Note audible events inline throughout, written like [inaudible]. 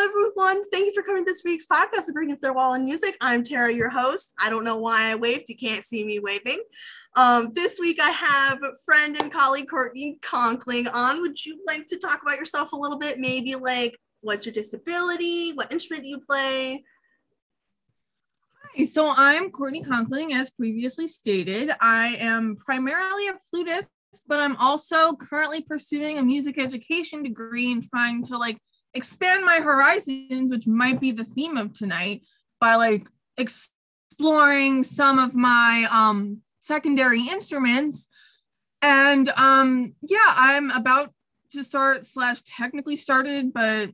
everyone. Thank you for coming to this week's podcast of Bringing Third Wall and Music. I'm Tara, your host. I don't know why I waved. You can't see me waving. Um, this week I have friend and colleague Courtney Conkling on. Would you like to talk about yourself a little bit? Maybe like what's your disability? What instrument do you play? Hi, so I'm Courtney Conkling, as previously stated. I am primarily a flutist, but I'm also currently pursuing a music education degree and trying to like expand my horizons, which might be the theme of tonight, by like exploring some of my um secondary instruments. And um yeah, I'm about to start slash technically started, but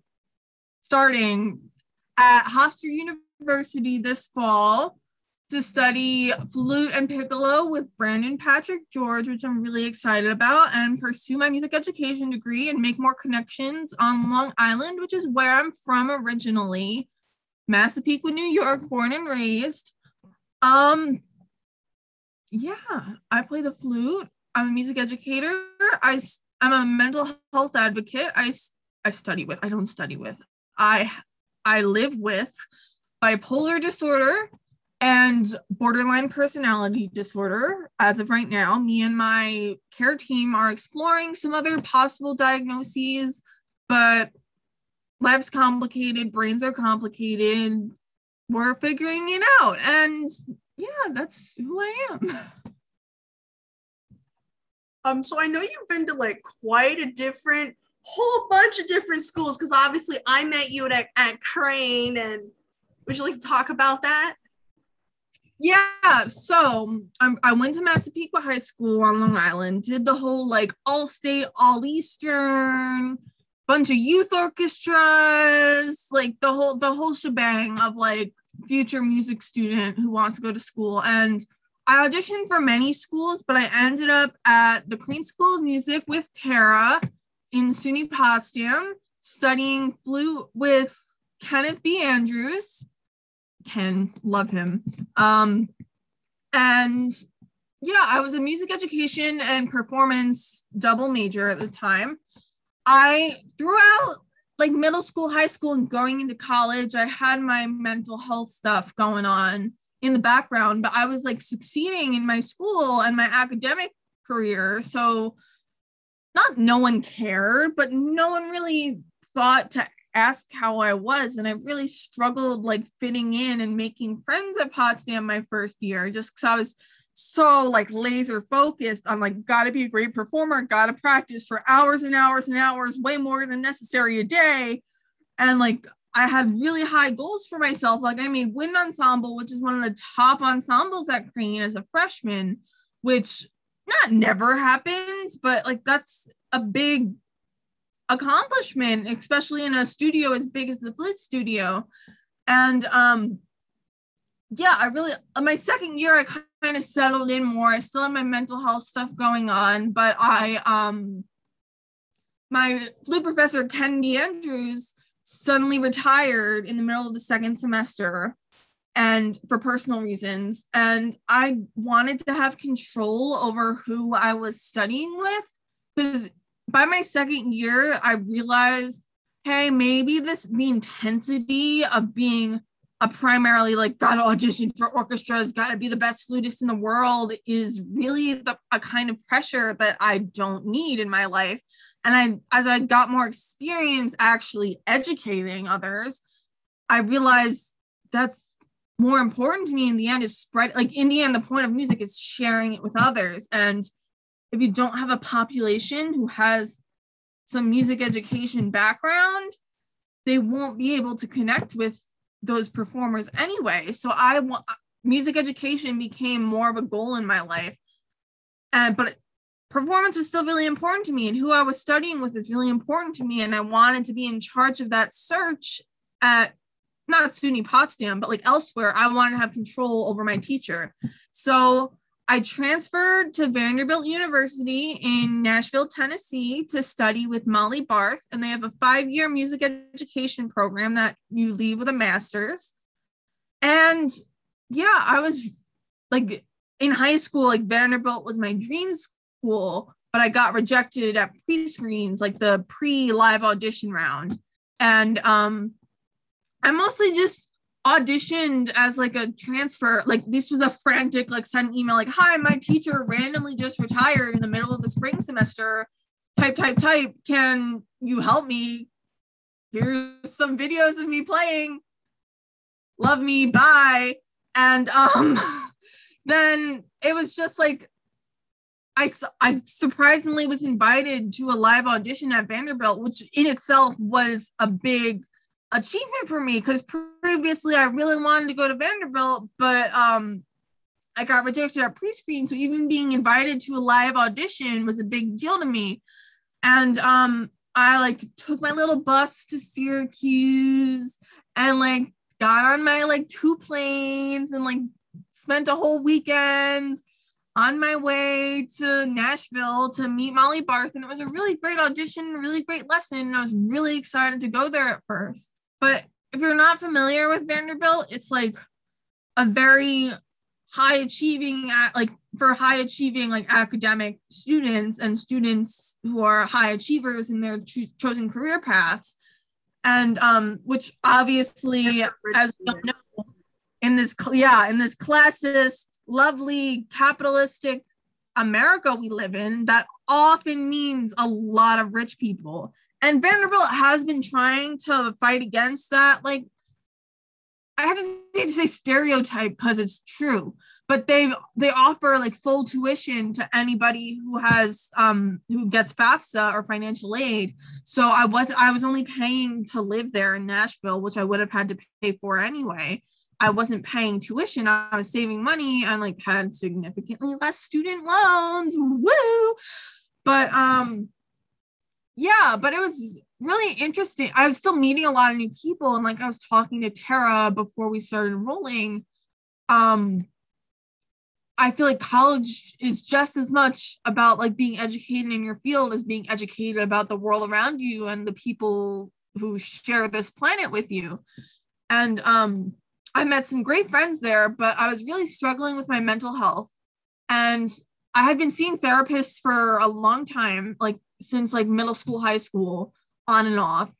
starting at Hofstra University this fall to study flute and piccolo with Brandon Patrick George, which I'm really excited about, and pursue my music education degree and make more connections on Long Island, which is where I'm from originally. Massapequa, New York, born and raised. Um, yeah, I play the flute. I'm a music educator. I I'm a mental health advocate. I I study with. I don't study with. I I live with bipolar disorder and borderline personality disorder as of right now. Me and my care team are exploring some other possible diagnoses, but life's complicated, brains are complicated. We're figuring it out. And yeah, that's who I am. Um, so I know you've been to like quite a different whole bunch of different schools because obviously I met you at, at Crane and would you like to talk about that? Yeah, so um, I went to Massapequa High School on Long Island, did the whole like all state, all Eastern, bunch of youth orchestras, like the whole the whole shebang of like future music student who wants to go to school. And I auditioned for many schools, but I ended up at the Crane School of Music with Tara in SUNY Potsdam, studying flute with Kenneth B. Andrews Ken, love him. Um, and yeah, I was a music education and performance double major at the time. I throughout like middle school, high school, and going into college, I had my mental health stuff going on in the background, but I was like succeeding in my school and my academic career. So not no one cared, but no one really thought to ask how I was. And I really struggled like fitting in and making friends at Potsdam my first year just because I was so like laser focused on like gotta be a great performer, gotta practice for hours and hours and hours, way more than necessary a day. And like I had really high goals for myself. Like I made wind ensemble, which is one of the top ensembles at Crane as a freshman, which not never happens, but like that's a big accomplishment, especially in a studio as big as the flute studio. And um, yeah, I really, uh, my second year, I kind of settled in more. I still had my mental health stuff going on, but I, um, my flute professor, Ken. Andrews, suddenly retired in the middle of the second semester and for personal reasons. And I wanted to have control over who I was studying with because by my second year, I realized, hey, maybe this the intensity of being a primarily like gotta audition for orchestras, gotta be the best flutist in the world is really the, a kind of pressure that I don't need in my life. And I, as I got more experience actually educating others, I realized that's more important to me in the end is spread like in the end the point of music is sharing it with others and if you don't have a population who has some music education background, they won't be able to connect with those performers anyway. So I want music education became more of a goal in my life. And but performance was still really important to me and who I was studying with is really important to me and I wanted to be in charge of that search at not SUNY Potsdam but like elsewhere I wanted to have control over my teacher. So I transferred to Vanderbilt University in Nashville, Tennessee to study with Molly Barth, and they have a five year music education program that you leave with a master's. And yeah, I was like in high school, like Vanderbilt was my dream school, but I got rejected at pre screens, like the pre live audition round. And um, I mostly just auditioned as like a transfer. Like this was a frantic, like send email, like, hi, my teacher randomly just retired in the middle of the spring semester. Type, type, type. Can you help me? Here's some videos of me playing. Love me, bye. And um [laughs] then it was just like I, I surprisingly was invited to a live audition at Vanderbilt, which in itself was a big achievement for me because previously I really wanted to go to Vanderbilt, but um, I got rejected at pre-screen. So even being invited to a live audition was a big deal to me. And um, I like took my little bus to Syracuse and like got on my like two planes and like spent a whole weekend on my way to Nashville to meet Molly Barth. And it was a really great audition, really great lesson. And I was really excited to go there at first. But if you're not familiar with Vanderbilt, it's like a very high achieving like for high achieving like academic students and students who are high achievers in their cho- chosen career paths. And um which obviously as you know in this yeah in this classist lovely capitalistic america we live in that often means a lot of rich people and Vanderbilt has been trying to fight against that. Like, I hesitate to say stereotype because it's true, but they they offer like full tuition to anybody who has um who gets FAFSA or financial aid. So I was I was only paying to live there in Nashville, which I would have had to pay for anyway. I wasn't paying tuition. I was saving money and like had significantly less student loans. Woo! But um yeah, but it was really interesting. I was still meeting a lot of new people, and like I was talking to Tara before we started rolling. Um, I feel like college is just as much about like being educated in your field as being educated about the world around you and the people who share this planet with you. And um, I met some great friends there, but I was really struggling with my mental health. And I had been seeing therapists for a long time, like since like middle school, high school, on and off.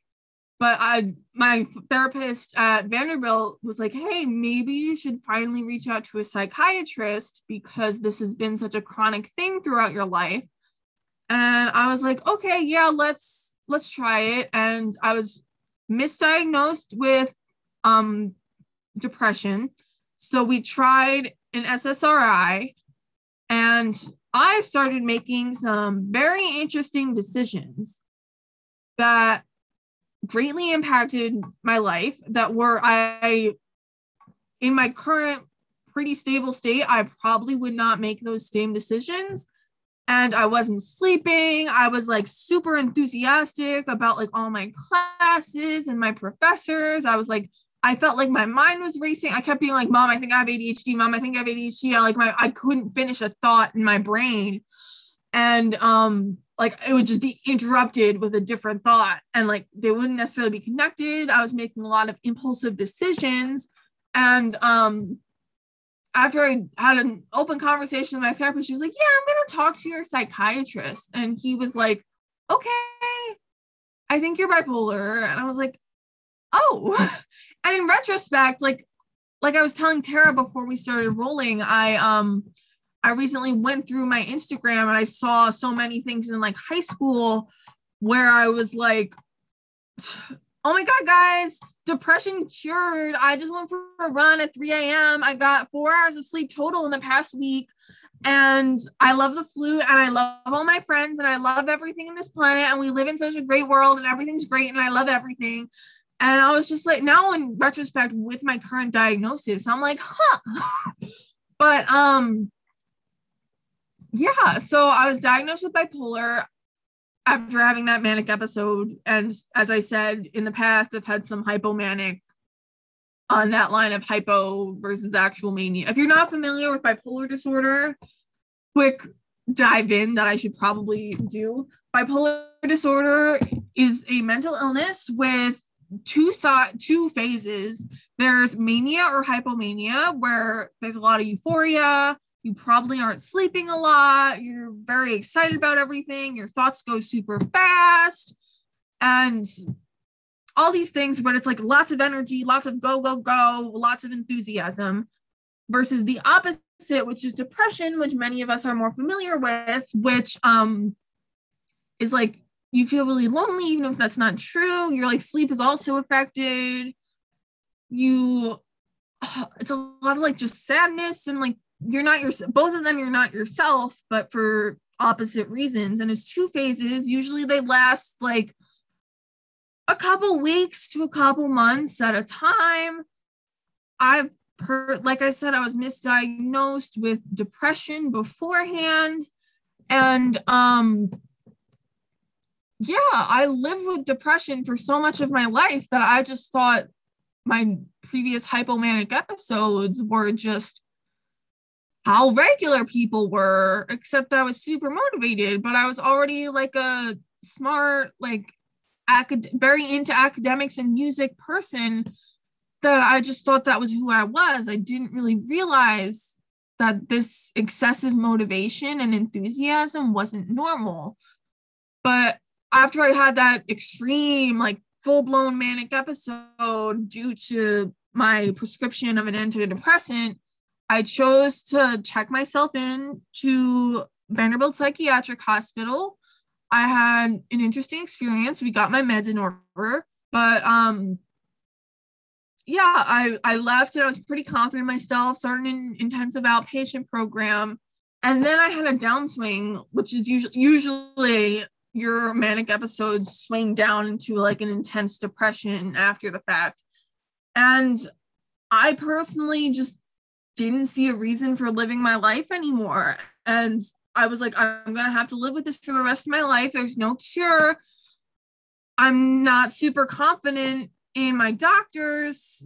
But I, my therapist at Vanderbilt was like, "Hey, maybe you should finally reach out to a psychiatrist because this has been such a chronic thing throughout your life." And I was like, "Okay, yeah, let's let's try it." And I was misdiagnosed with um depression. So we tried an SSRI and I started making some very interesting decisions that greatly impacted my life that were I in my current pretty stable state I probably would not make those same decisions. And I wasn't sleeping. I was like super enthusiastic about like all my classes and my professors. I was like I felt like my mind was racing. I kept being like, "Mom, I think I have ADHD. Mom, I think I have ADHD." I, like my I couldn't finish a thought in my brain, and um, like it would just be interrupted with a different thought, and like they wouldn't necessarily be connected. I was making a lot of impulsive decisions, and um, after I had an open conversation with my therapist, she was like, "Yeah, I'm gonna talk to your psychiatrist," and he was like, "Okay." I think you're bipolar. And I was like, oh [laughs] and in retrospect like like i was telling tara before we started rolling i um i recently went through my instagram and i saw so many things in like high school where i was like oh my god guys depression cured. I just went for a run at 3 a.m i got four hours of sleep total in the past week. And I love the flu and I love all my friends and I love everything in this planet. And we live in such a great world and everything's great and I love everything. And I was just like, now in retrospect, with my current diagnosis, I'm like, huh. [laughs] but um, yeah. So I was diagnosed with bipolar after having that manic episode. And as I said in the past, I've had some hypomanic on that line of hypo versus actual mania. If you're not familiar with bipolar disorder, quick dive in that I should probably do. Bipolar disorder is a mental illness with two side two phases. There's mania or hypomania where there's a lot of euphoria. You probably aren't sleeping a lot. You're very excited about everything. Your thoughts go super fast. And all these things, but it's like lots of energy, lots of go, go, go, lots of enthusiasm versus the opposite, which is depression, which many of us are more familiar with, which um is like you feel really lonely, even if that's not true. Your like sleep is also affected. You [sighs] it's a lot of like just sadness and like you're not your both of them you're not yourself, but for opposite reasons. And it's two phases. Usually they last like a couple weeks to a couple months at a time. I've heard, like I said, I was misdiagnosed with depression beforehand. And um yeah, I lived with depression for so much of my life that I just thought my previous hypomanic episodes were just how regular people were, except I was super motivated, but I was already like a smart, like acad- very into academics and music person that I just thought that was who I was. I didn't really realize that this excessive motivation and enthusiasm wasn't normal. But after I had that extreme, like full blown manic episode due to my prescription of an antidepressant, I chose to check myself in to Vanderbilt Psychiatric Hospital. I had an interesting experience. We got my meds in order, but um yeah, I I left and I was pretty confident in myself, started an intensive outpatient program. And then I had a downswing, which is usually usually your manic episodes swing down into like an intense depression after the fact. And I personally just didn't see a reason for living my life anymore. And I was like, I'm going to have to live with this for the rest of my life. There's no cure. I'm not super confident in my doctors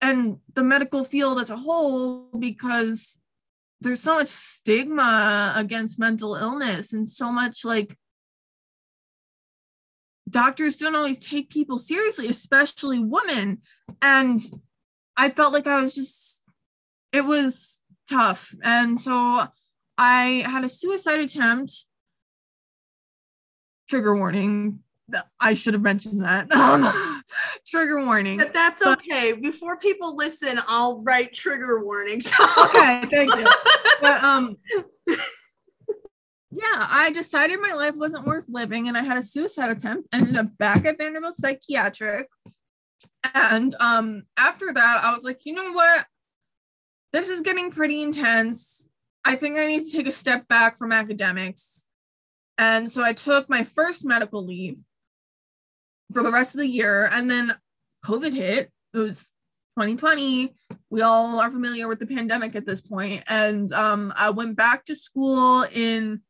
and the medical field as a whole because there's so much stigma against mental illness and so much like doctors don't always take people seriously, especially women. And I felt like I was just it was tough. And so I had a suicide attempt. Trigger warning. I should have mentioned that. [laughs] trigger warning. But that's okay. Before people listen, I'll write trigger warnings. okay, thank you. [laughs] But um yeah, I decided my life wasn't worth living and I had a suicide attempt, ended up back at Vanderbilt Psychiatric. And um after that, I was like, you know what? this is getting pretty intense. I think I need to take a step back from academics. And so I took my first medical leave for the rest of the year. And then COVID hit. It was 2020. We all are familiar with the pandemic at this point. And um, I went back to school in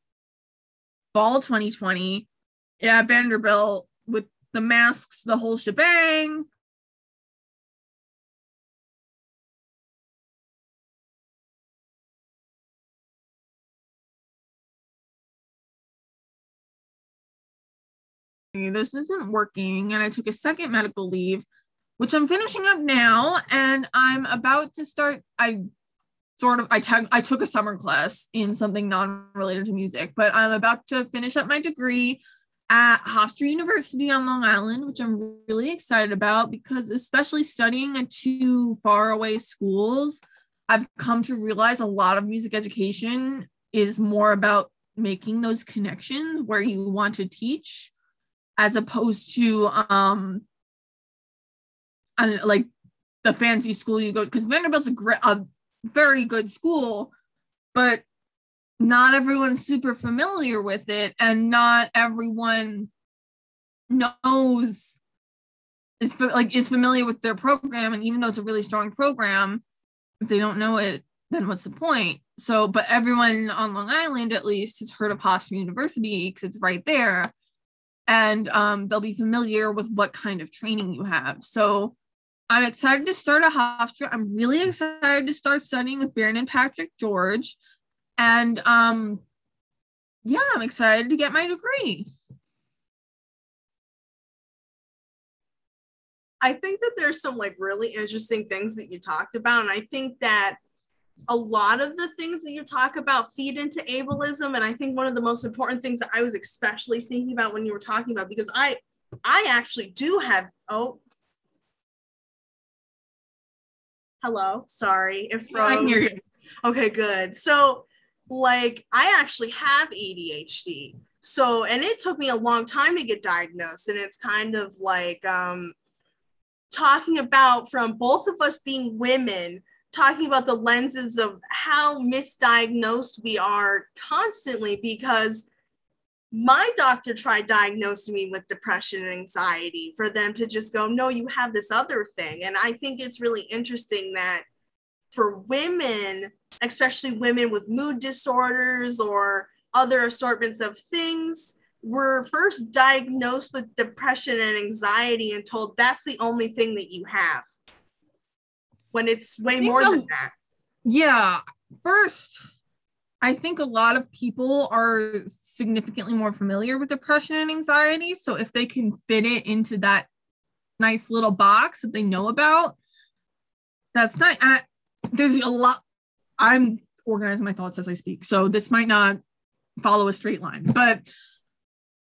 fall 2020 at Vanderbilt with the masks, the whole shebang. this isn't working. And I took a second medical leave, which I'm finishing up now. And I'm about to start. I sort of I, tag, I took a summer class in something non-related to music, but I'm about to finish up my degree at Hofstra University on Long Island, which I'm really excited about because especially studying at two faraway schools, I've come to realize a lot of music education is more about making those connections where you want to teach as opposed to um and like the fancy school you go because Vanderbilt's a great a very good school, but not everyone's super familiar with it and not everyone knows is like is familiar with their program and even though it's a really strong program if they don't know it then what's the point so but everyone on long island at least has heard of hofstra university because it's right there and um, they'll be familiar with what kind of training you have. So I'm excited to start a Hofstra. I'm really excited to start studying with Brandon Patrick George. And um, yeah, I'm excited to get my degree. I think that there's some like really interesting things that you talked about. And I think that a lot of the things that you talk about feed into ableism and i think one of the most important things that i was especially thinking about when you were talking about because i I actually do have, oh, hello, sorry, it froze. I hear you. Okay, good. So, like, I actually have ADHD. So, and it took me a long time to get diagnosed. And it's kind of like um, talking about from both of us being women, talking about the lenses of how misdiagnosed we are constantly because my doctor tried diagnosing me with depression and anxiety for them to just go, no, you have this other thing. And I think it's really interesting that for women, especially women with mood disorders or other assortments of things, were first diagnosed with depression and anxiety and told that's the only thing that you have when it's way more than that. Yeah. First, I think a lot of people are significantly more familiar with depression and anxiety. So if they can fit it into that nice little box that they know about, that's nice. I, there's a lot. I'm organizing my thoughts as I speak. So this might not follow a straight line, but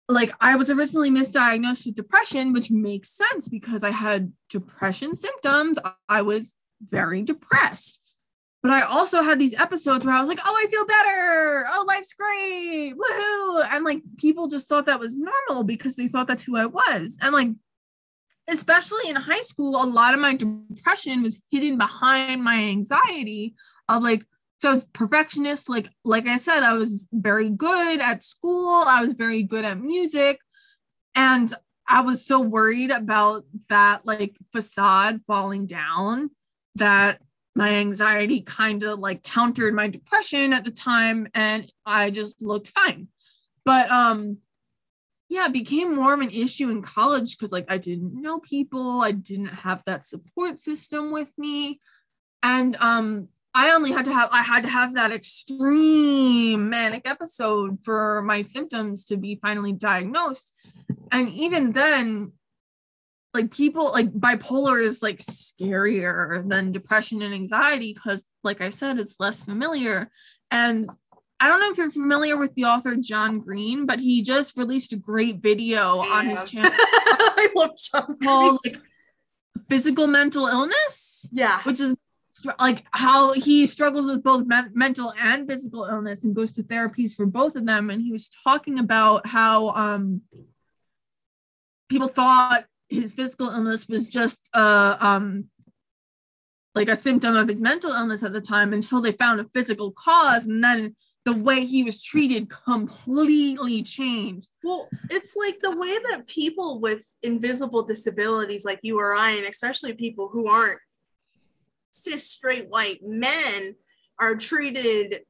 like I was originally misdiagnosed with depression, which makes sense because I had depression symptoms. I was very depressed. But I also had these episodes where I was like, oh, I feel better. Oh, life's great. Woohoo. And like people just thought that was normal because they thought that's who I was. And like, especially in high school, a lot of my depression was hidden behind my anxiety of like, so I was perfectionist. Like, like I said, I was very good at school. I was very good at music. And I was so worried about that like facade falling down that my anxiety kind of like countered my depression at the time and I just looked fine. But um yeah, it became more of an issue in college because like I didn't know people, I didn't have that support system with me. And um I only had to have I had to have that extreme manic episode for my symptoms to be finally diagnosed. And even then, like people like bipolar is like scarier than depression and anxiety because like i said it's less familiar. And i don't know if you're familiar with the author john green but he just released a great video yeah. on his channel [laughs] i love john called like physical mental illness yeah. which is like how he struggles with both me- mental and physical illness and goes to therapies for both of them. And he was talking about how um people thought his physical illness was just a um like a symptom of his mental illness at the time until they found a physical cause and then the way he was treated completely changed. Well, it's like the way that people with invisible disabilities like you or I, and especially people who aren't cis straight white men, are treated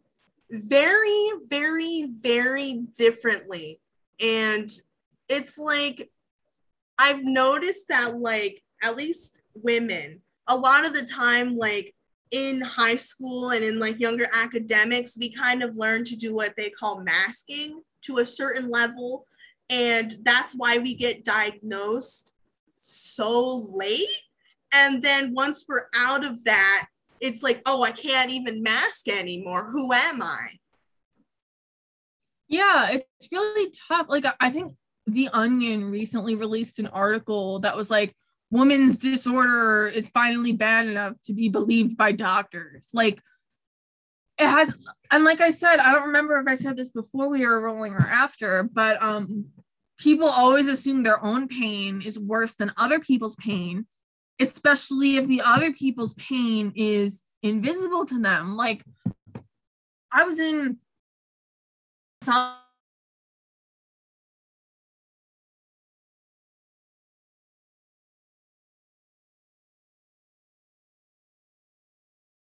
very, very, very differently. And it's like I've noticed that like at least women, a lot of the time, like in high school and in like younger academics, we kind of learn to do what they call masking to a certain level. And that's why we get diagnosed so late. And then once we're out of that, it's like, oh, I can't even mask anymore. Who am I? Yeah, it's really tough. Like, I think the Onion recently released an article that was like, woman's disorder is finally bad enough to be believed by doctors. Like, it has, and like I said, I don't remember if I said this before we were rolling or after, but um, people always assume their own pain is worse than other people's pain, especially if the other people's pain is invisible to them. Like, I was in some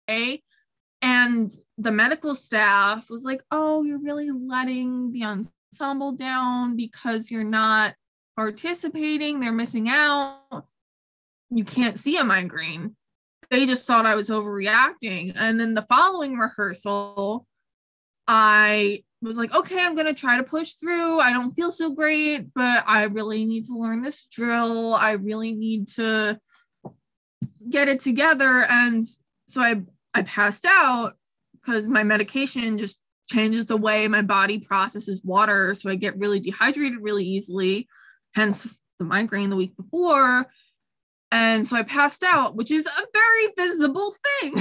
And the medical staff was like, oh, you're really letting the ensemble down because you're not participating. They're missing out. You can't see a migraine. They just thought I was overreacting. And then the following rehearsal, I was like, okay, I'm going to try to push through. I don't feel so great, but I really need to learn this drill. I really need to get it together. And so I I passed out because my medication just changes the way my body processes water. So I get really dehydrated really easily. Hence, the migraine the week before. And so I passed out, which is a very visible thing.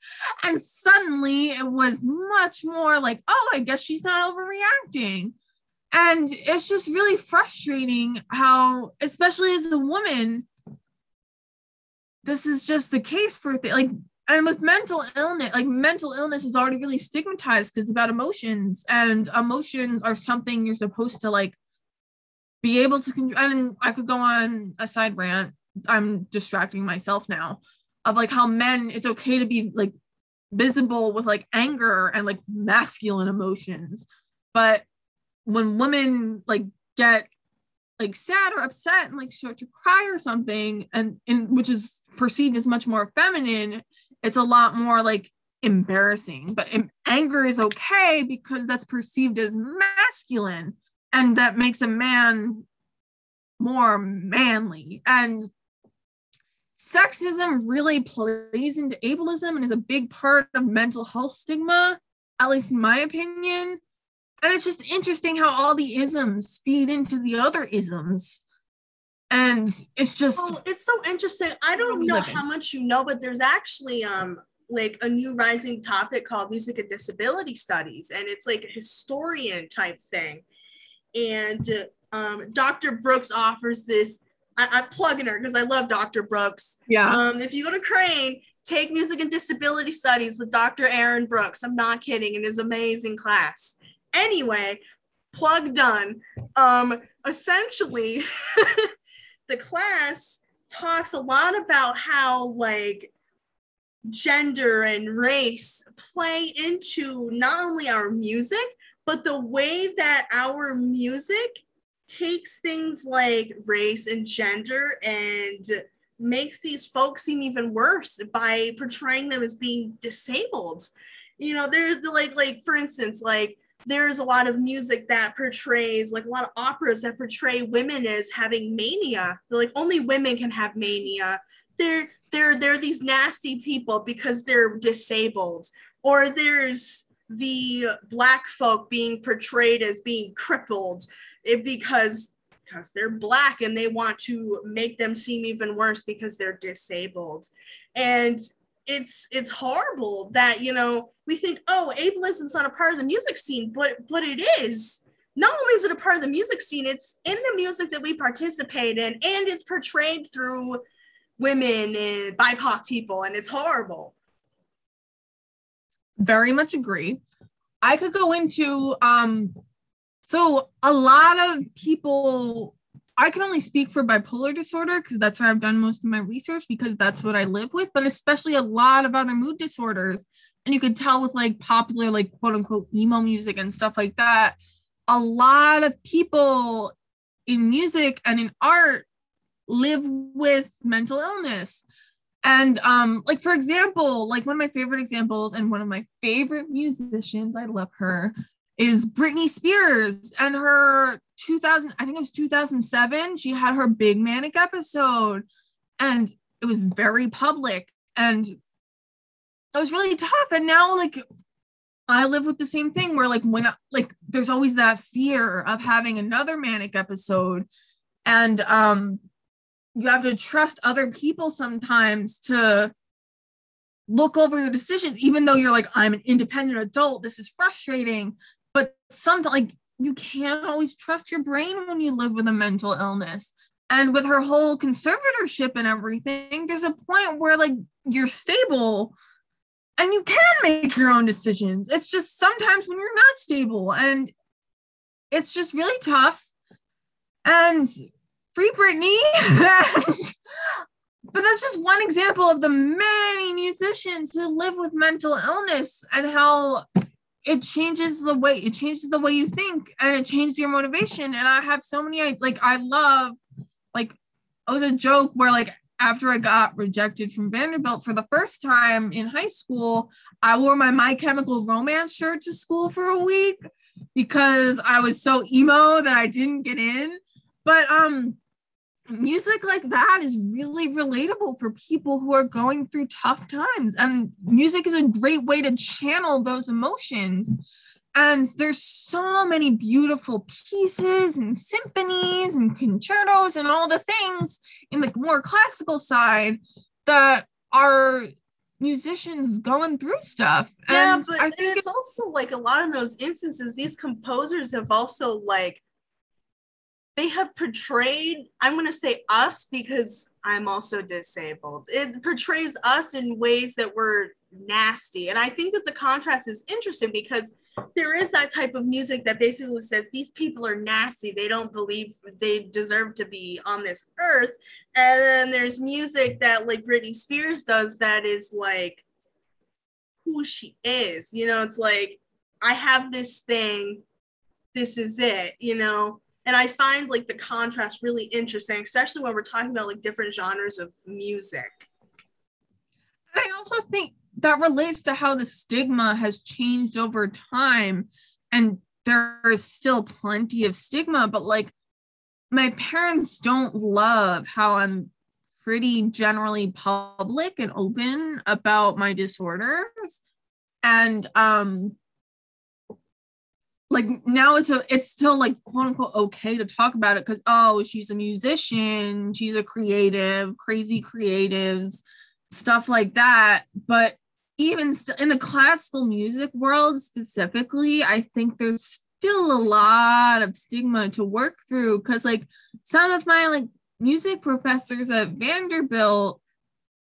[laughs] and suddenly it was much more like, oh, I guess she's not overreacting. And it's just really frustrating how, especially as a woman, this is just the case for th- like and with mental illness like mental illness is already really stigmatized because it's about emotions and emotions are something you're supposed to like be able to control and i could go on a side rant i'm distracting myself now of like how men it's okay to be like visible with like anger and like masculine emotions. But when women like get like sad or upset and like start to cry or something and in which is perceived as much more feminine it's a lot more like embarrassing but anger is okay because that's perceived as masculine and that makes a man more manly. And sexism really plays into ableism and is a big part of mental health stigma at least in my opinion. And it's just interesting how all the isms feed into the other isms and it's just oh, it's so interesting. I don't know living. how much you know but there's actually um like a new rising topic called music and disability studies and it's like a historian type thing. And um, dr brooks offers this I, am plugging her because i love dr brooks. Yeah. Um, if you go to crane take music and disability studies with dr erin brooks. I'm not kidding. It is amazing class. Anyway plug done. Um essentially [laughs] the class talks a lot about how like gender and race play into not only our music but the way that our music takes things like race and gender and makes these folks seem even worse by portraying them as being disabled. You know there's the like like for instance like there's a lot of music that portrays like a lot of operas that portray women as having mania. They're like only women can have mania. They're they're they're these nasty people because they're disabled. Or there's the black folk being portrayed as being crippled it, because because they're black and they want to make them seem even worse because they're disabled. And it's it's horrible that you know we think oh ableism's not a part of the music scene but but it is. Not only is it a part of the music scene it's in the music that we participate in and it's portrayed through women and bipoc people and it's horrible. Very much agree. I could go into um so a lot of people I can only speak for bipolar disorder because that's where I've done most of my research because that's what I live with, but especially a lot of other mood disorders. And you could tell with like popular, like quote unquote emo music and stuff like that, a lot of people in music and in art live with mental illness. And um, like for example, like one of my favorite examples and one of my favorite musicians, I love her, is Britney Spears and her 2000 I think it was 2007 she had her big manic episode and it was very public and it was really tough. And now like I live with the same thing where like when I, like there's always that fear of having another manic episode and um you have to trust other people sometimes to look over your decisions even though you're like I'm an independent adult. This is frustrating but sometimes like you can't always trust your brain when you live with a mental illness. And with her whole conservatorship and everything there's a point where like you're stable and you can make your own decisions. It's just sometimes when you're not stable and it's just really tough. And free Britney [laughs] but that's just one example of the many musicians who live with mental illness and how it changes the way it changes the way you think and it changes your motivation and i have so many like i love like it was a joke where like after i got rejected from vanderbilt for the first time in high school i wore my my chemical romance shirt to school for a week because i was so emo that i didn't get in. But um music like that is really relatable for people who are going through tough times and music is a great way to channel those emotions and there's so many beautiful pieces and symphonies and concertos and all the things in the more classical side that are musicians going through stuff. Yeah, and but I think it's also like a lot of those instances, these composers have also like they have portrayed, I'm gonna say us because I'm also disabled. It portrays us in ways that were nasty. And I think that the contrast is interesting because there is that type of music that basically says these people are nasty. They don't believe they deserve to be on this earth. And then there's music that like Britney Spears does that is like who she is. You know, it's like I have this thing, this is it, you know. And I find like the contrast really interesting, especially when we're talking about like different genres of music. I also think that relates to how the stigma has changed over time and there is still plenty of stigma but like my parents don't love how i'm pretty generally public and open about my disorders and um like now it's a it's still like quote unquote okay to talk about it because oh she's a musician she's a creative crazy creatives stuff like that. But even st- in the classical music world specifically, I think there's still a lot of stigma to work through because like some of my like music professors at Vanderbilt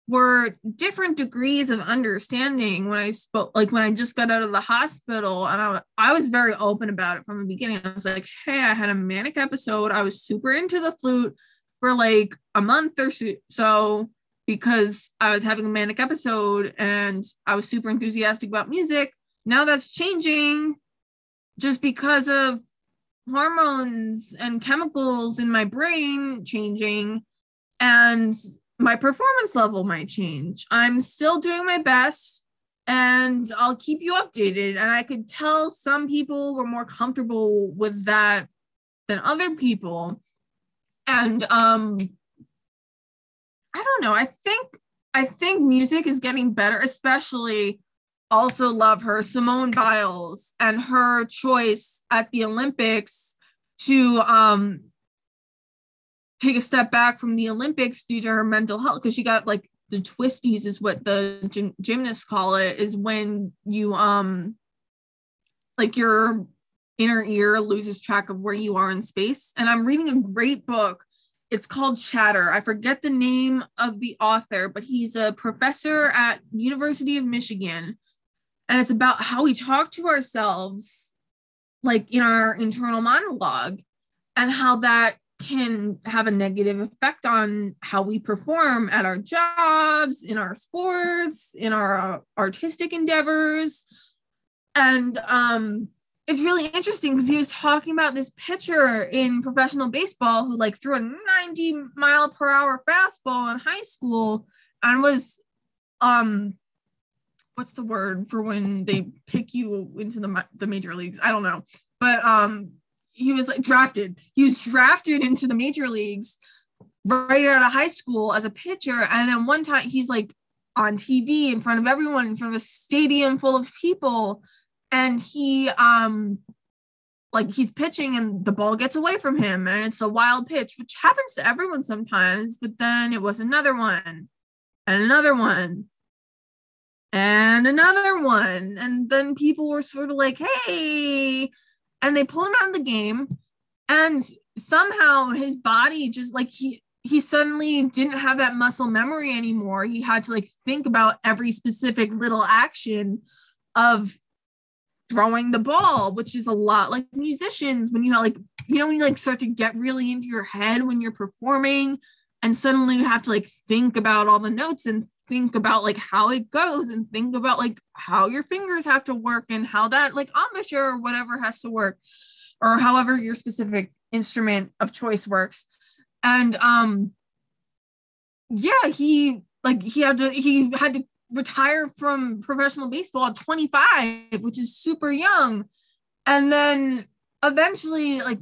were different degrees of understanding when I spoke like when I just got out of the hospital and I, I was very open about it from the beginning. I was like, hey, I had a manic episode. I was super into the flute for like a month or so because I was having a manic episode and I was super enthusiastic about music. Now that's changing just because of hormones and chemicals in my brain changing and my performance level might change. I'm still doing my best and I'll keep you updated. And I could tell some people were more comfortable with that than other people. And um I don't know. I think I think music is getting better, especially also love her Simone Biles and her choice at the Olympics to um take a step back from the Olympics due to her mental health because she got like the twisties is what the gym- gymnasts call it is when you um like your inner ear loses track of where you are in space. And i'm reading a great book. It's called chatter. I forget the name of the author but he's a professor at university of michigan. And it's about how we talk to ourselves like in our internal monologue and how that can have a negative effect on how we perform at our jobs in our sports in our uh, artistic endeavors. And um it's really interesting because he was talking about this pitcher in professional baseball who like threw a 90 mile per hour fastball in high school and was um what's the word for when they pick you into the the major leagues? I don't know. But um he was like drafted. He was drafted into the major leagues right out of high school as a pitcher. And then one time he's like on tv in front of everyone in front of a stadium full of people. And he um like he's pitching and the ball gets away from him. And it's a wild pitch which happens to everyone sometimes. But then it was another one and another one and another one. And then people were sort of like hey and they pull him out of the game and somehow his body just like he he suddenly didn't have that muscle memory anymore. He had to like think about every specific little action of throwing the ball, which is a lot. Like musicians when you have like, you know, when you like start to get really into your head when you're performing and suddenly you have to like think about all the notes and think about like how it goes and think about like how your fingers have to work and how that like embouchure or whatever has to work or however your specific instrument of choice works. And um yeah, he like he had to he had to retire from professional baseball at 25, which is super young. And then eventually, like,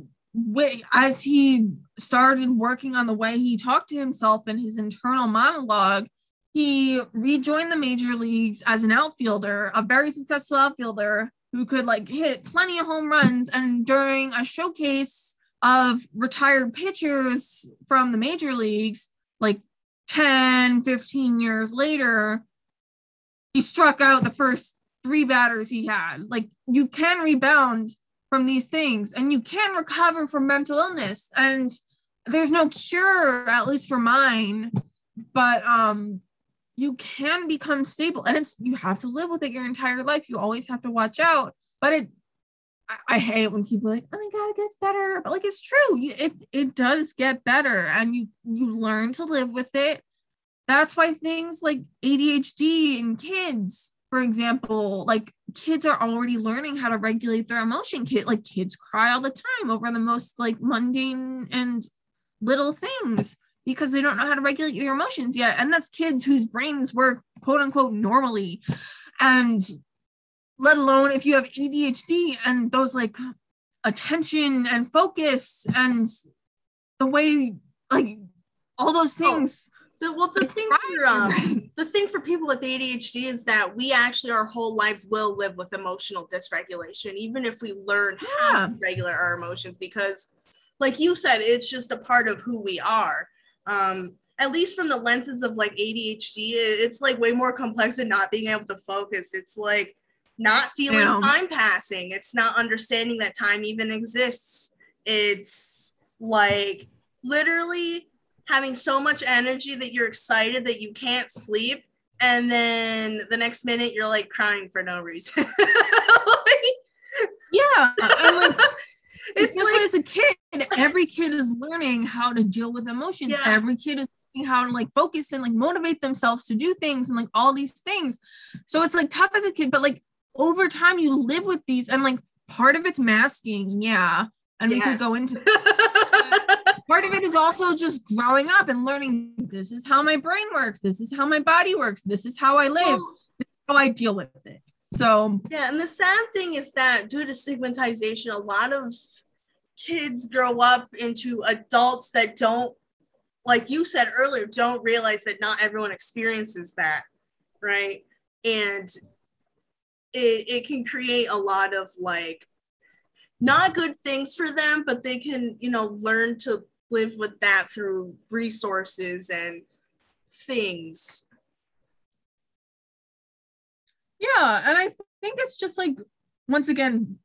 as he started working on the way he talked to himself and his internal monologue, he rejoined the major leagues as an outfielder, a very successful outfielder. who could like hit plenty of home runs. And during a showcase of retired pitchers from the major leagues like 10 15 years later he struck out the first three batters he had. Like you can rebound from these things and you can recover from mental illness. And there's no cure at least for mine. But um you can become stable and it's you have to live with it your entire life. You always have to watch out. But it I, I hate when people like oh my god it gets better. But like it's true. You, it it does get better and you you learn to live with it. That's why things like ADHD in kids for example like kids are already learning how to regulate their emotion. Kid like kids cry all the time over the most like mundane and little things because they don't know how to regulate your emotions yet. And that's kids whose brains work quote unquote normally. And let alone if you have ADHD and those like attention and focus and the way like all those oh, things. Oh, the, well, the thing for um, [laughs] the thing for people with ADHD is that we actually our whole lives will live with emotional dysregulation, even if we learn yeah. how to regulate our emotions, because like you said, it's just a part of who we are um at least from the lenses of like ADHD, it's like way more complex than not being able to focus. It's like not feeling yeah. time passing. It's not understanding that time even exists. It's like literally having so much energy that you're excited that you can't sleep. And then the next minute you're like crying for no reason. [laughs] like, yeah. like, especially like, as a kid every kid is learning how to deal with emotions. Yeah. every kid is learning how to like focus and like motivate themselves to do things and like all these things. So it's like tough as a kid but like over time you live with these and like part of it's masking yeah and yes. we could go into [laughs] part of it is also just growing up and learning this is how my brain works. This is how my body works. This is how i live. How i deal with it so yeah, and the sad thing is that due to stigmatization, a lot of kids grow up into adults that don't, like you said earlier, don't realize that not everyone experiences that, right? And it, it can create a lot of like not good things for them, but they can, you know, learn to live with that through resources and things yeah and i think it's just like once again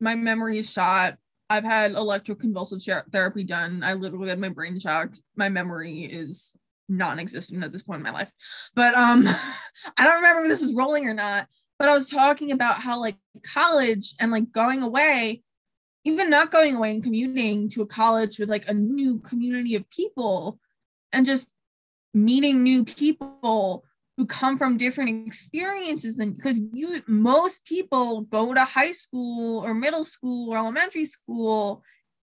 my memory is shot. I've had electroconvulsive therapy done. I literally had my brain shocked. My memory is non-existent at this point in my life. But um [laughs] i don't remember if this was rolling or not but i was talking about how like college and like going away even not going away and commuting to a college with like a new community of people and just meeting new people who come from different experiences than because you most people go to high school or middle school or elementary school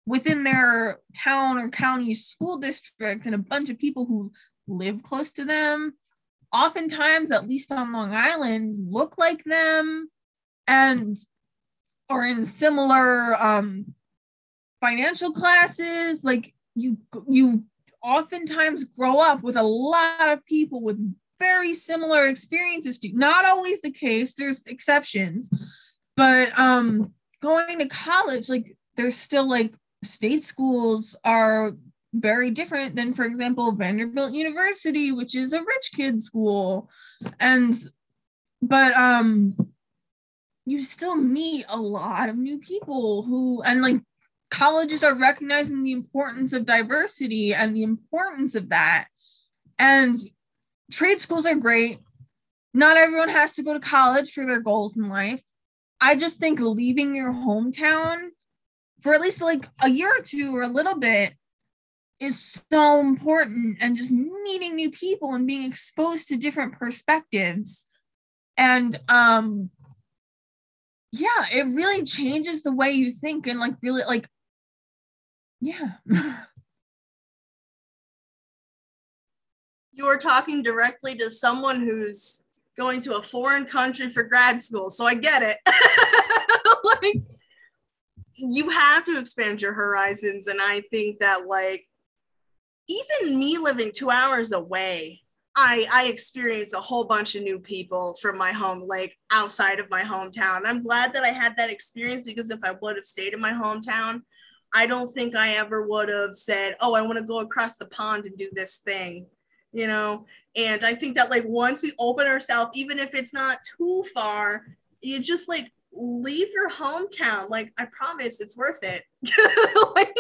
within their town or county school district and a bunch of people who live close to them oftentimes at least on long island look like them and are in similar um financial classes. Like you you oftentimes grow up with a lot of people with very similar experiences to not always the case there's exceptions but um going to college like there's still like state schools are very different than for example vanderbilt university which is a rich kid school. And but um you still meet a lot of new people who and like colleges are recognizing the importance of diversity and the importance of that. And trade schools are great. Not everyone has to go to college for their goals in life. I just think leaving your hometown for at least like a year or two or a little bit is so important and just meeting new people and being exposed to different perspectives and um yeah it really changes the way you think and like really like yeah [laughs] you are talking directly to someone who's going to a foreign country for grad school. So I get it. [laughs] like you have to expand your horizons. And I think that like even me living two hours away, I I experienced a whole bunch of new people from my home, like outside of my hometown. I'm glad that I had that experience because if I would have stayed in my hometown, I don't think I ever would have said, "Oh, I want to go across the pond and do this thing," you know. And I think that like once we open ourselves, even if it's not too far, you just like leave your hometown. Like I promise, it's worth it. [laughs] like,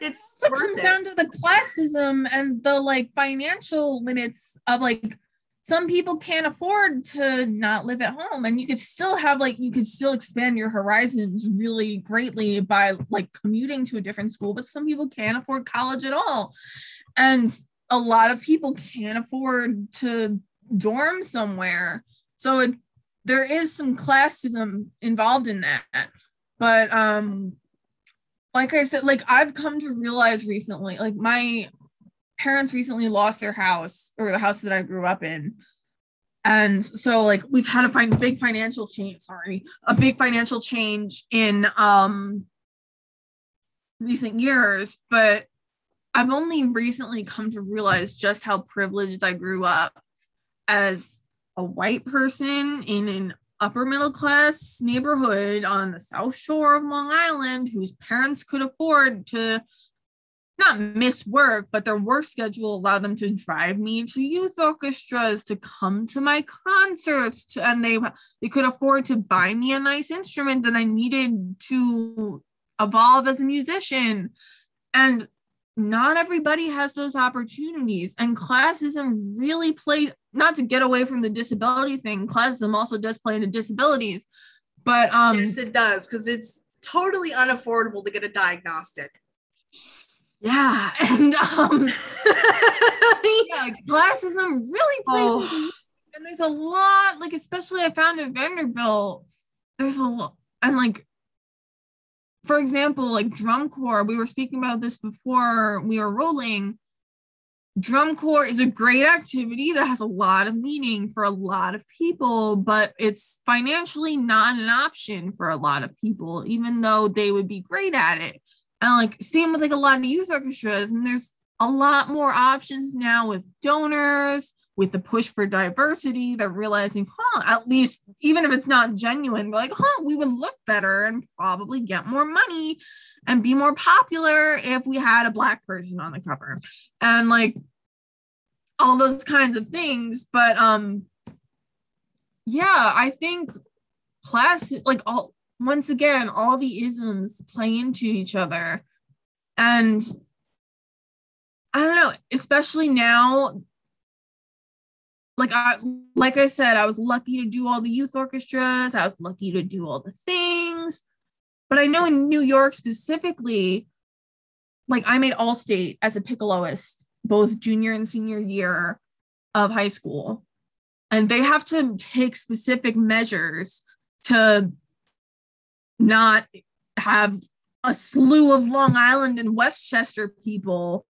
it's it comes it. down to the classism and the like financial limits of like some people can't afford to not live at home and you could still have like you could still expand your horizons really greatly by like commuting to a different school but some people can't afford college at all and a lot of people can't afford to dorm somewhere. So it, there is some classism involved in that. But um like I said, like I've come to realize recently, like my parents recently lost their house or the house that I grew up in. And so like we've had a find big financial change, sorry, a big financial change in um recent years, but I've only recently come to realize just how privileged I grew up as a white person in an upper middle class neighborhood on the south shore of Long Island whose parents could afford to not miss work, but their work schedule allowed them to drive me to youth orchestras, to come to my concerts, to, and they they could afford to buy me a nice instrument that I needed to evolve as a musician. And not everybody has those opportunities and classism really played not to get away from the disability thing classism also does play into disabilities but um yes it does because it's totally unaffordable to get a diagnostic yeah [laughs] and um [laughs] yeah classism really plays oh. into and there's a lot like especially i found at vanderbilt there's a lot and like for example, like drum corps, we were speaking about this before we were rolling. Drum corps is a great activity that has a lot of meaning for a lot of people, but it's financially not an option for a lot of people, even though they would be great at it. And like same with like a lot of youth orchestras, and there's a lot more options now with donors with the push for diversity, they're realizing, huh, at least even if it's not genuine, like, huh, we would look better and probably get more money and be more popular if we had a black person on the cover. And like all those kinds of things. But um yeah, I think class like all once again, all the isms play into each other. And I don't know, especially now like I like I said, I was lucky to do all the youth orchestras. I was lucky to do all the things. But I know in New York specifically, like I made all state as a piccoloist, both junior and senior year of high school. And they have to take specific measures to not have a slew of Long Island and Westchester people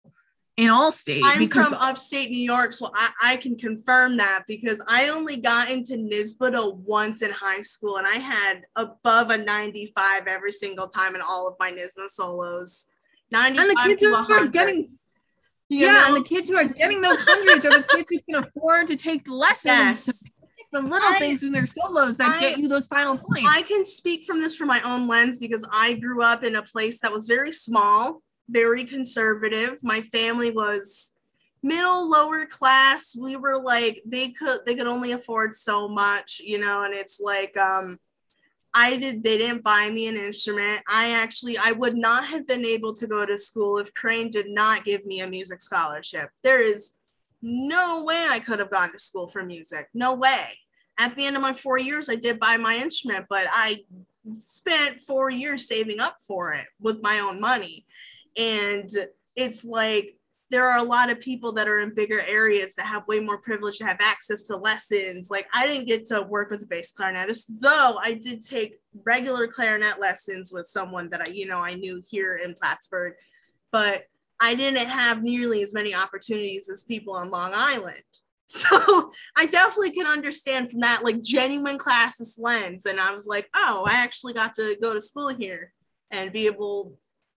in all states. I'm from upstate New York, so I, I can confirm that because I only got into NYSSMA once in high school and I had above a 95 every single time in all of my NYSSMA solos. 95 and the kids to are getting you yeah, know? and the kids who are getting those hundreds are the kids who can afford to take lessons. Yes. The little I, things in their solos that I, get you those final points. I can speak from this from my own lens because I grew up in a place that was very small very conservative. My family was middle lower class. We were like they could they could only afford so much, you know, and it's like um I did they didn't buy me an instrument. I actually I would not have been able to go to school if Crane did not give me a music scholarship. There is no way I could have gone to school for music. No way. At the end of my 4 years I did buy my instrument, but I spent 4 years saving up for it with my own money. And it's like there are a lot of people that are in bigger areas that have way more privilege to have access to lessons. Like I didn't get to work with a bass clarinetist, though I did take regular clarinet lessons with someone that I, you know, I knew here in Plattsburgh, but I didn't have nearly as many opportunities as people on Long Island. [laughs] So I definitely can understand from that like genuine classist lens. And I was like, oh, I actually got to go to school here and be able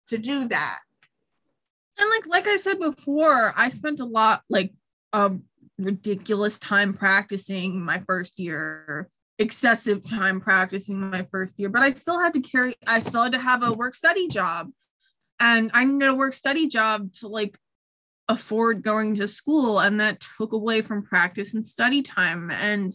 to do that. And like like I said before, I spent a lot like um ridiculous time practicing my first year, excessive time practicing my first year, but I still had to carry, I still had to have a work study job. And I needed a work study job to like afford going to school. And that took away from practice and study time. And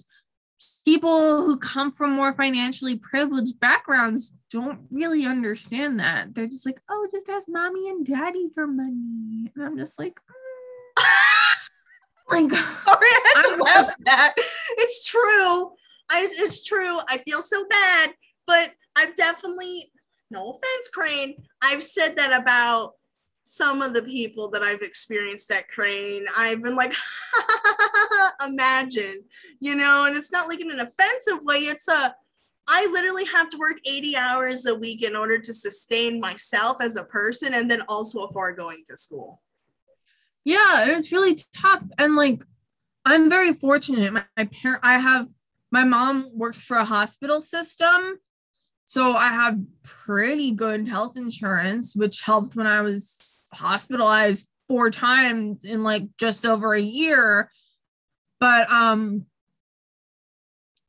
people who come from more financially privileged backgrounds don't really understand that. They're just like, oh, just ask mommy and daddy for money. And I'm just like, mm. like, [laughs] sorry, I had to laugh at that. It's true. I, it's true. I feel so bad, but I've definitely, no offense, Crane, I've said that about some of the people that I've experienced at Crane, I've been like, [laughs] imagine, you know, and it's not like in an offensive way. It's a, I literally have to work 80 hours a week in order to sustain myself as a person and then also afford going to school. Yeah, and it's really tough. And like, I'm very fortunate. My, my parent, I have, my mom works for a hospital system. So I have pretty good health insurance, which helped when I was hospitalized four times in like just over a year. But um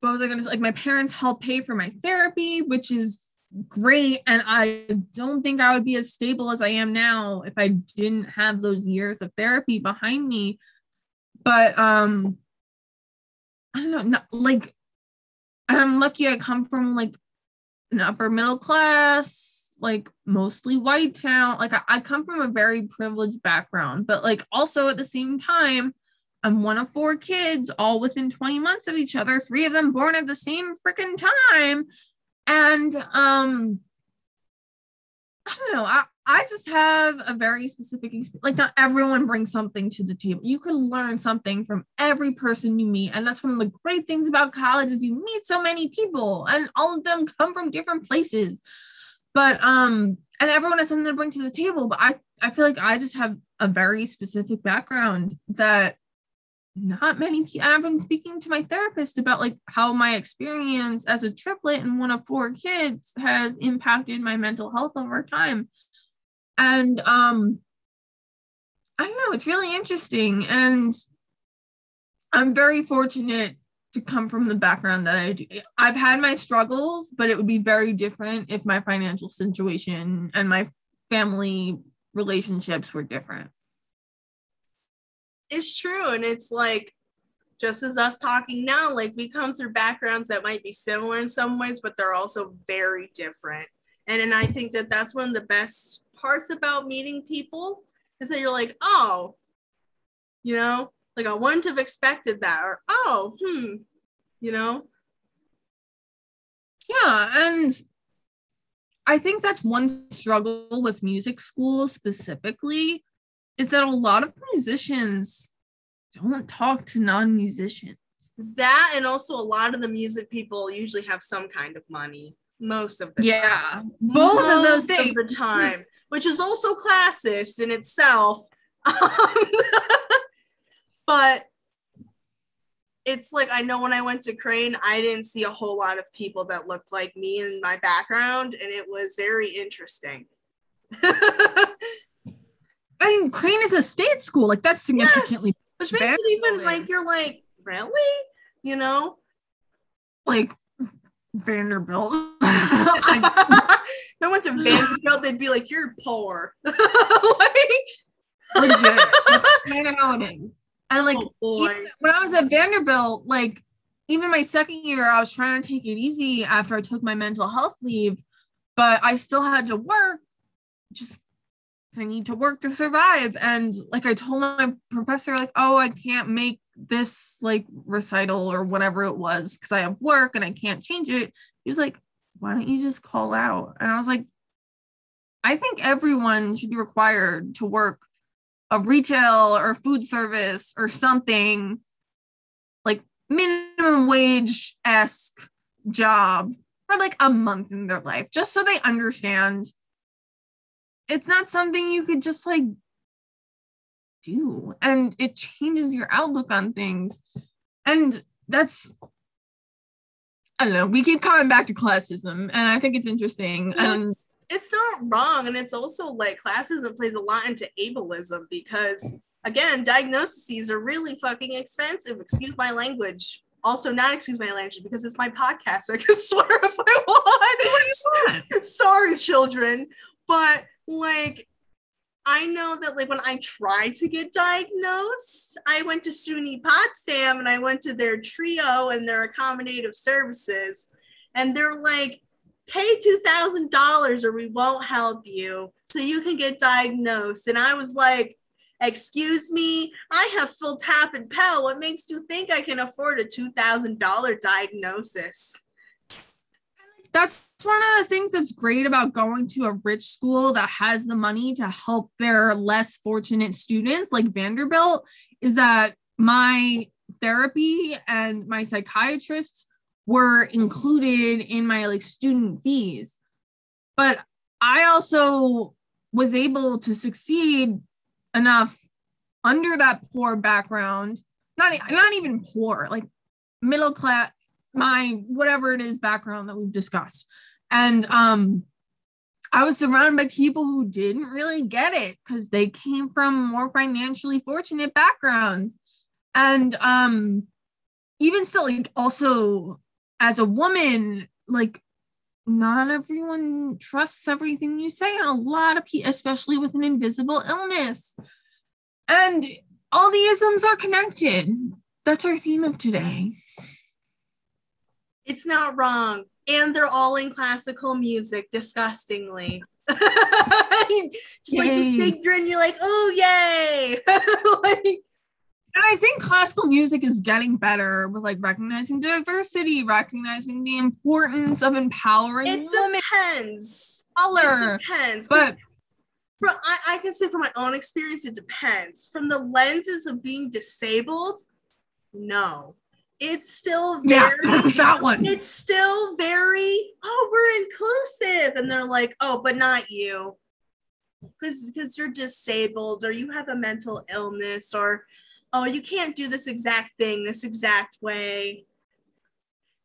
what was I gonna say? Like my parents help pay for my therapy, which is great. And I don't think I would be as stable as I am now if I didn't have those years of therapy behind me. But um I don't know, not, like I'm lucky I come from like an upper middle class like mostly white town. Like I, I come from a very privileged background, but like also at the same time, I'm one of four kids, all within 20 months of each other, three of them born at the same freaking time. And um I don't know. I, I just have a very specific experience. Like, not everyone brings something to the table. You can learn something from every person you meet. And that's one of the great things about college is you meet so many people and all of them come from different places but um and everyone has something to bring to the table but i i feel like i just have a very specific background that not many people and i've been speaking to my therapist about like how my experience as a triplet and one of four kids has impacted my mental health over time. And um i don't know it's really interesting and i'm very fortunate to come from the background that I do. I've had my struggles, but it would be very different if my financial situation and my family relationships were different. It's true. And it's like, just as us talking now, like we come through backgrounds that might be similar in some ways, but they're also very different. And, and I think that that's one of the best parts about meeting people is that you're like, oh, you know, like I wouldn't have expected that, or oh, hmm, you know? Yeah, and I think that's one struggle with music school specifically is that a lot of musicians don't talk to non-musicians. That and also a lot of the music people usually have some kind of money most of the yeah, time. both most of those things. Of the time, which is also classist in itself. [laughs] but it's like I know when I went to Crane, I didn't see a whole lot of people that looked like me in my background, and it was very interesting. [laughs] I mean, Crane is a state school, like that's significantly, yes, which makes it even like you're like really, you know, like Vanderbilt. [laughs] I, I went to Vanderbilt, they'd be like, "You're poor," [laughs] like legit. kind of how it is. And like oh when I was at Vanderbilt, like even my second year, I was trying to take it easy after I took my mental health leave, but I still had to work just I need to work to survive. And like I told my professor, like, oh, I can't make this like recital or whatever it was because I have work and I can't change it. He was like, why don't you just call out? And I was like, I think everyone should be required to work a retail or food service or something like minimum wage esque job for like a month in their life, just so they understand it's not something you could just like do. And it changes your outlook on things. And that's I don't know. We keep coming back to classism, and I think it's interesting. And it's not wrong and it's also like classism plays a lot into ableism because again, diagnoses are really fucking expensive. Excuse my language. Also, not excuse my language because it's my podcast. So I can [laughs] swear if I want. Sorry, children. But like, I know that like when I tried to get diagnosed, I went to SUNY Potsdam and I went to their trio and their accommodative services, and they're like, pay $2,000 or we won't help you so you can get diagnosed. And I was like, excuse me, I have full tap and Pell. What makes you think I can afford a $2,000 diagnosis? That's one of the things that's great about going to a rich school that has the money to help their less fortunate students, like Vanderbilt, is that my therapy and my psychiatrists were included in my like student fees. But I also was able to succeed enough under that poor background, not not even poor, like middle class, my whatever it is background that we've discussed. And um I was surrounded by people who didn't really get it because they came from more financially fortunate backgrounds. And um even still, like also as a woman, like not everyone trusts everything you say, and a lot of people, especially with an invisible illness. And all the isms are connected. That's our theme of today. It's not wrong. And they're all in classical music, disgustingly. [laughs] Just yay. like the big grin, you're like, oh yay! [laughs] like and I think classical music is getting better with like recognizing diversity, recognizing the importance of empowering it women. depends. Color. It depends. But from, I, I can say from my own experience, it depends. From the lenses of being disabled, no. It's still very [laughs] yeah, that one. It's still very, oh, we're inclusive. And they're like, oh, but not you. Because because you're disabled or you have a mental illness or oh, you can't do this exact thing this exact way.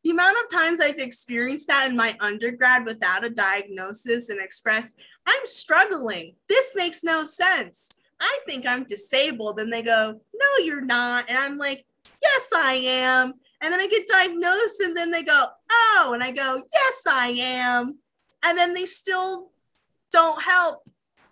The amount of times I've experienced that in my undergrad without a diagnosis and expressed, I'm struggling. This makes no sense. I think I'm disabled. And they go, no, you're not. And I'm like, yes, I am. And then I get diagnosed, and then they go, oh, and I go, yes, I am. And then they still don't help.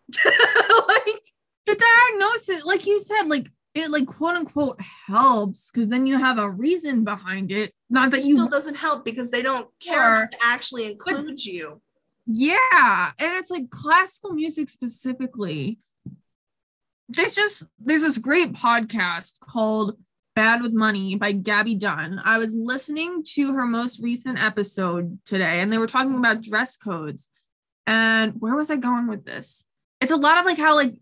[laughs] like, the diagnosis, like you said, like it like quote unquote helps because then you have a reason behind it. Not that it you still doesn't help because they don't care to actually include but, you. Yeah, and it's like classical music specifically. There's just there's this great podcast called Bad with Money by Gabby Dunn. I was listening to her most recent episode today, and they were talking about dress codes. And where was I going with this? It's a lot of like how like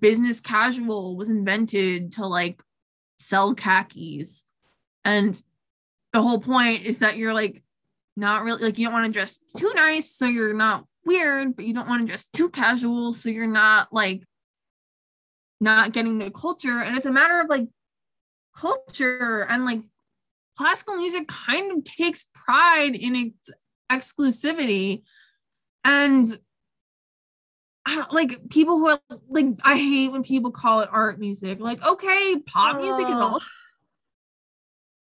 business casual was invented to like sell khakis. And the whole point is that you're like not really like you don't want to dress too nice so you're not weird, but you don't want to dress too casual so you're not like not getting the culture. And it's a matter of like culture and like classical music kind of takes pride in its exclusivity. And I don't like people who are like I hate when people call it art music. Like, okay, pop music is all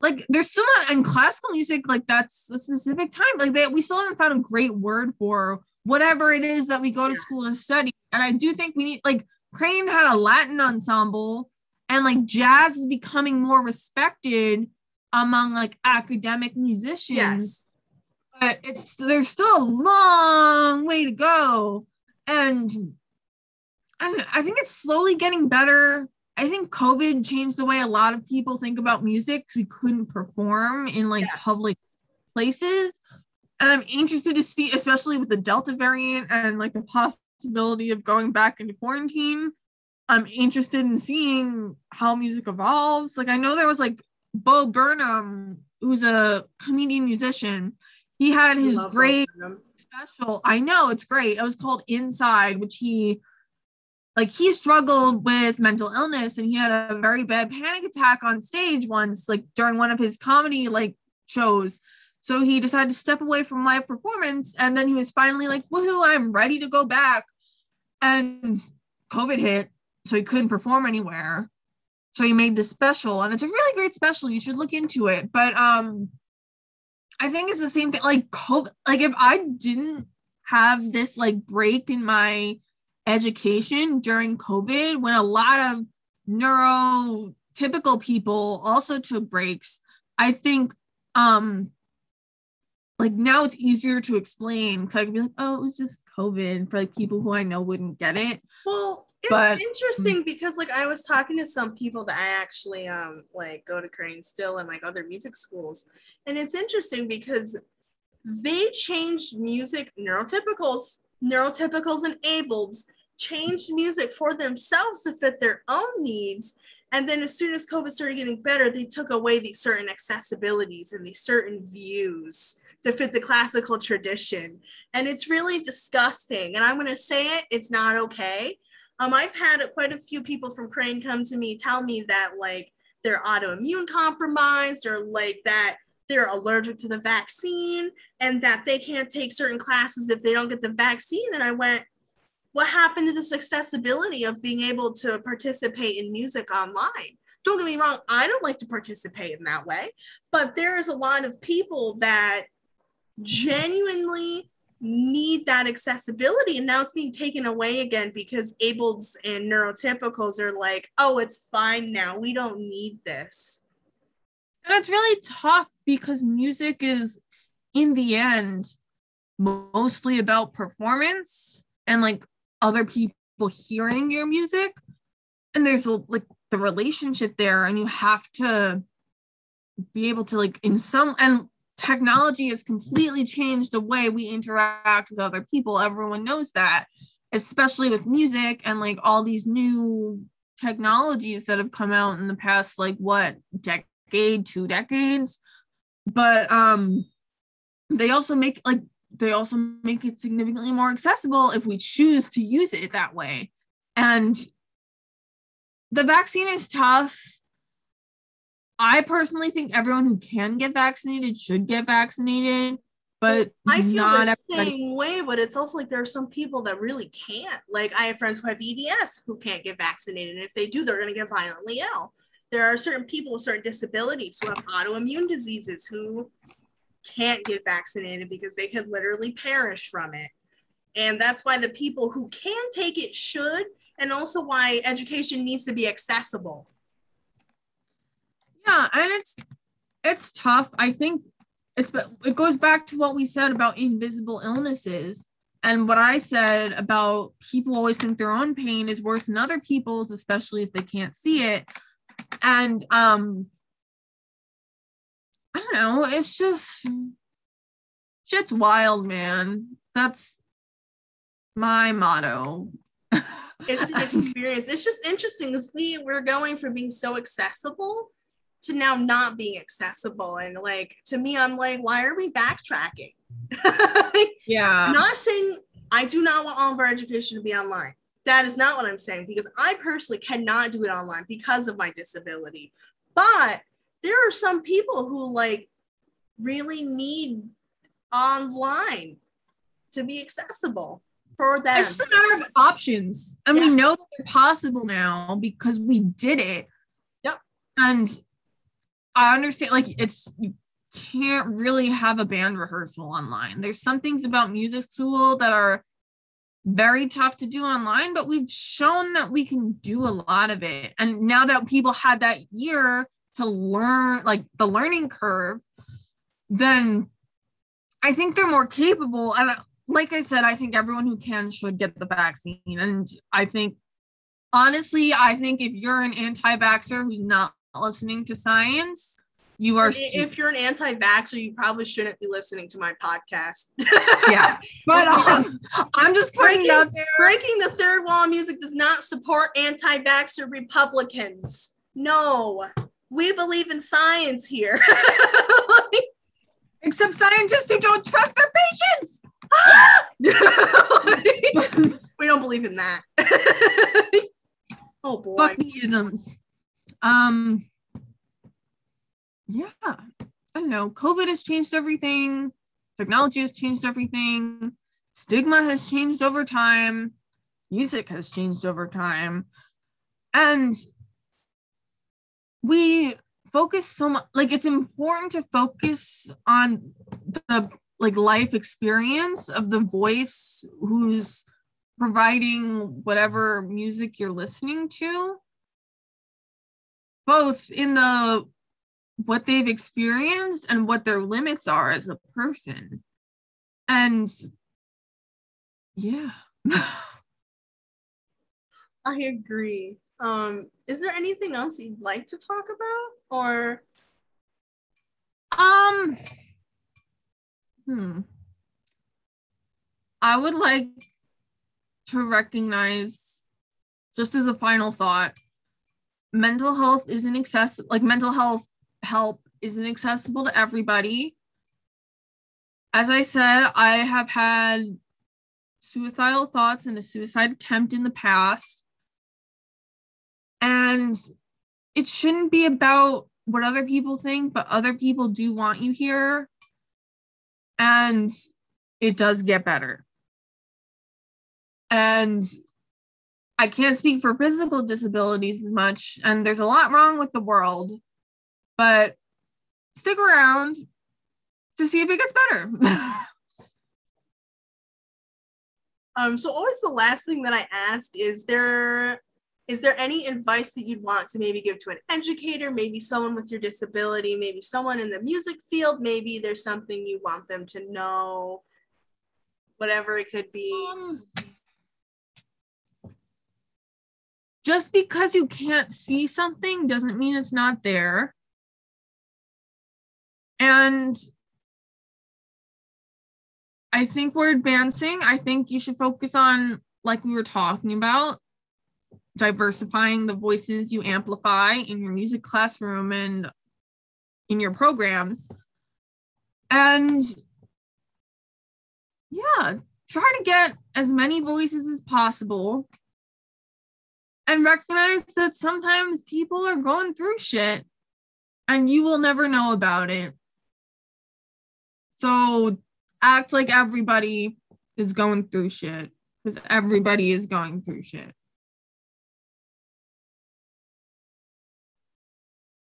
like there's still not in classical music, like that's a specific time. Like they we still haven't found a great word for whatever it is that we go to school to study. And I do think we need like Crane had a Latin ensemble and like jazz is becoming more respected among like academic musicians. Yes. But it's there's still a long way to go and and I think it's slowly getting better. I think COVID changed the way a lot of people think about music because we couldn't perform in like yes. public places. And I'm interested to see, especially with the Delta variant and like the possibility of going back into quarantine. I'm interested in seeing how music evolves. Like I know there was like Bo Burnham, who's a comedian musician. He had his great special. I know it's great. It was called Inside, which he like he struggled with mental illness and he had a very bad panic attack on stage once, like during one of his comedy like shows. So he decided to step away from live performance and then he was finally like, woohoo, I'm ready to go back. And COVID hit so he couldn't perform anywhere. So he made this special, and it's a really great special. You should look into it. But um, I think it's the same thing. Like COVID, like if I didn't have this like break in my education during COVID, when a lot of neurotypical people also took breaks, I think um like now it's easier to explain because I can be like, oh, it was just COVID for like people who I know wouldn't get it. Well, it's But- interesting because like I was talking to some people that I actually um like go to Crane still and like other music schools. And it's interesting because they changed music neurotypicals, neurotypicals and ableds changed music for themselves to fit their own needs. And then as soon as COVID started getting better, they took away these certain accessibilities and these certain views to fit the classical tradition. And it's really disgusting. And I'm going to say it, it's not okay. Um, I've had quite a few people from Crane come to me tell me that like they're autoimmune compromised or like that they're allergic to the vaccine and that they can't take certain classes if they don't get the vaccine. And I went, what happened to this accessibility of being able to participate in music online? Don't get me wrong, I don't like to participate in that way, but there is a lot of people that genuinely need that accessibility. And now it's being taken away again because ableds and neurotypicals are like oh it's fine now. We don't need this. And it's really tough because music is, in the end, mostly about performance and like other people hearing your music. And there's like the relationship there, and you have to be able to, like, in some, and technology has completely changed the way we interact with other people. Everyone knows that, especially with music and like all these new technologies that have come out in the past, like, what, decade? two decades. But um they also make like they also make it significantly more accessible if we choose to use it that way. And the vaccine is tough. I personally think everyone who can get vaccinated should get vaccinated, but I feel the everybody. same way, but it's also like there are some people that really can't. Like I have friends who have EDS who can't get vaccinated. And if they do, they're going to get violently ill. There are certain people with certain disabilities who have autoimmune diseases who can't get vaccinated because they could literally perish from it. And that's why the people who can take it should, and also why education needs to be accessible. Yeah, and it's it's tough. I think it's, it goes back to what we said about invisible illnesses and what I said about people always think their own pain is worse than other people's, especially if they can't see it. And um I don't know, it's just shit's wild, man. That's my motto. It's an [laughs] experience. It's just interesting because we we're going from being so accessible to now not being accessible. And like to me, I'm like, why are we backtracking? [laughs] yeah. not saying I do not want all of our education to be online. That is not what I'm saying because I personally cannot do it online because of my disability. But there are some people who like really need online to be accessible for them. It's just a matter of options. And we know that they're possible now because we did it. Yep. And I understand, like, it's, you can't really have a band rehearsal online. There's some things about music school that are very tough to do online, but we've shown that we can do a lot of it. And now that people had that year to learn, like, the learning curve, then I think they're more capable. And uh, like I said, I think everyone who can should get the vaccine. And I think, honestly, I think if you're an anti vaxxer who's not listening to science, you are. if you're an anti-vaxxer, you probably shouldn't be listening to my podcast. yeah. [laughs] But um, I'm just putting it out there. Breaking the third wall of music does not support anti-vaxxer Republicans. No, we believe in science here. [laughs] Except scientists who don't trust their patients. [laughs] we don't believe in that. oh boy. Fuck the isms. Um, yeah. I don't know. COVID has changed everything. Technology has changed everything. Stigma has changed over time. Music has changed over time. And we focus so much like it's important to focus on the like life experience of the voice who's providing whatever music you're listening to both in the what they've experienced and what their limits are as a person. And yeah. [laughs] I agree. Um is there anything else you'd like to talk about or? Um hmm. I would like to recognize just as a final thought mental health isn't accessible like mental health help isn't accessible to everybody. As i said i have had suicidal thoughts and a suicide attempt in the past. And it shouldn't be about what other people think but other people do want you here. And it does get better. And I can't speak for physical disabilities as much, and there's a lot wrong with the world, but stick around to see if it gets better. [laughs] um, so always the last thing that I asked is there is there any advice that you'd want to maybe give to an educator, maybe someone with your disability, maybe someone in the music field, maybe there's something you want them to know, whatever it could be. Um, just because you can't see something doesn't mean it's not there. And I think we're advancing. I think you should focus on, like we were talking about, diversifying the voices you amplify in your music classroom and in your programs. And yeah, try to get as many voices as possible and recognize that sometimes people are going through shit and you will never know about it. So act like everybody is going through shit because everybody is going through shit.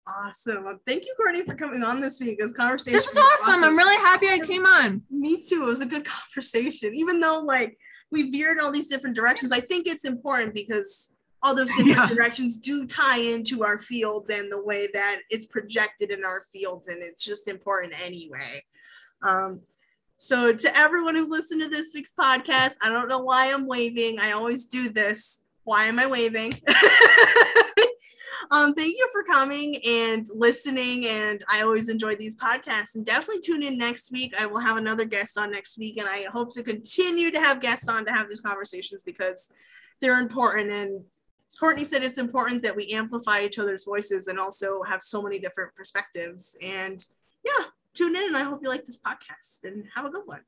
Awesome. thank you, Courtney, for coming on this week. This conversation. This was awesome. awesome. I'm really happy I came on. Me too. It was a good [laughs] conversation. Even though like we veered in all these different directions, I think it's important because all those different yeah. directions do tie into our fields and the way that it's projected in our fields and it's just important anyway. Um, so to everyone who listened to this week's podcast i don't know why i'm waving. I always do this. Why am i waving? [laughs] Um, thank you for coming and listening and i always enjoy these podcasts. And definitely tune in next week. I will have another guest on next week and i hope to continue to have guests on to have these conversations because they're important and Courtney said it's important that we amplify each other's voices and also have so many different perspectives. And yeah, tune in and I hope you like this podcast and have a good one.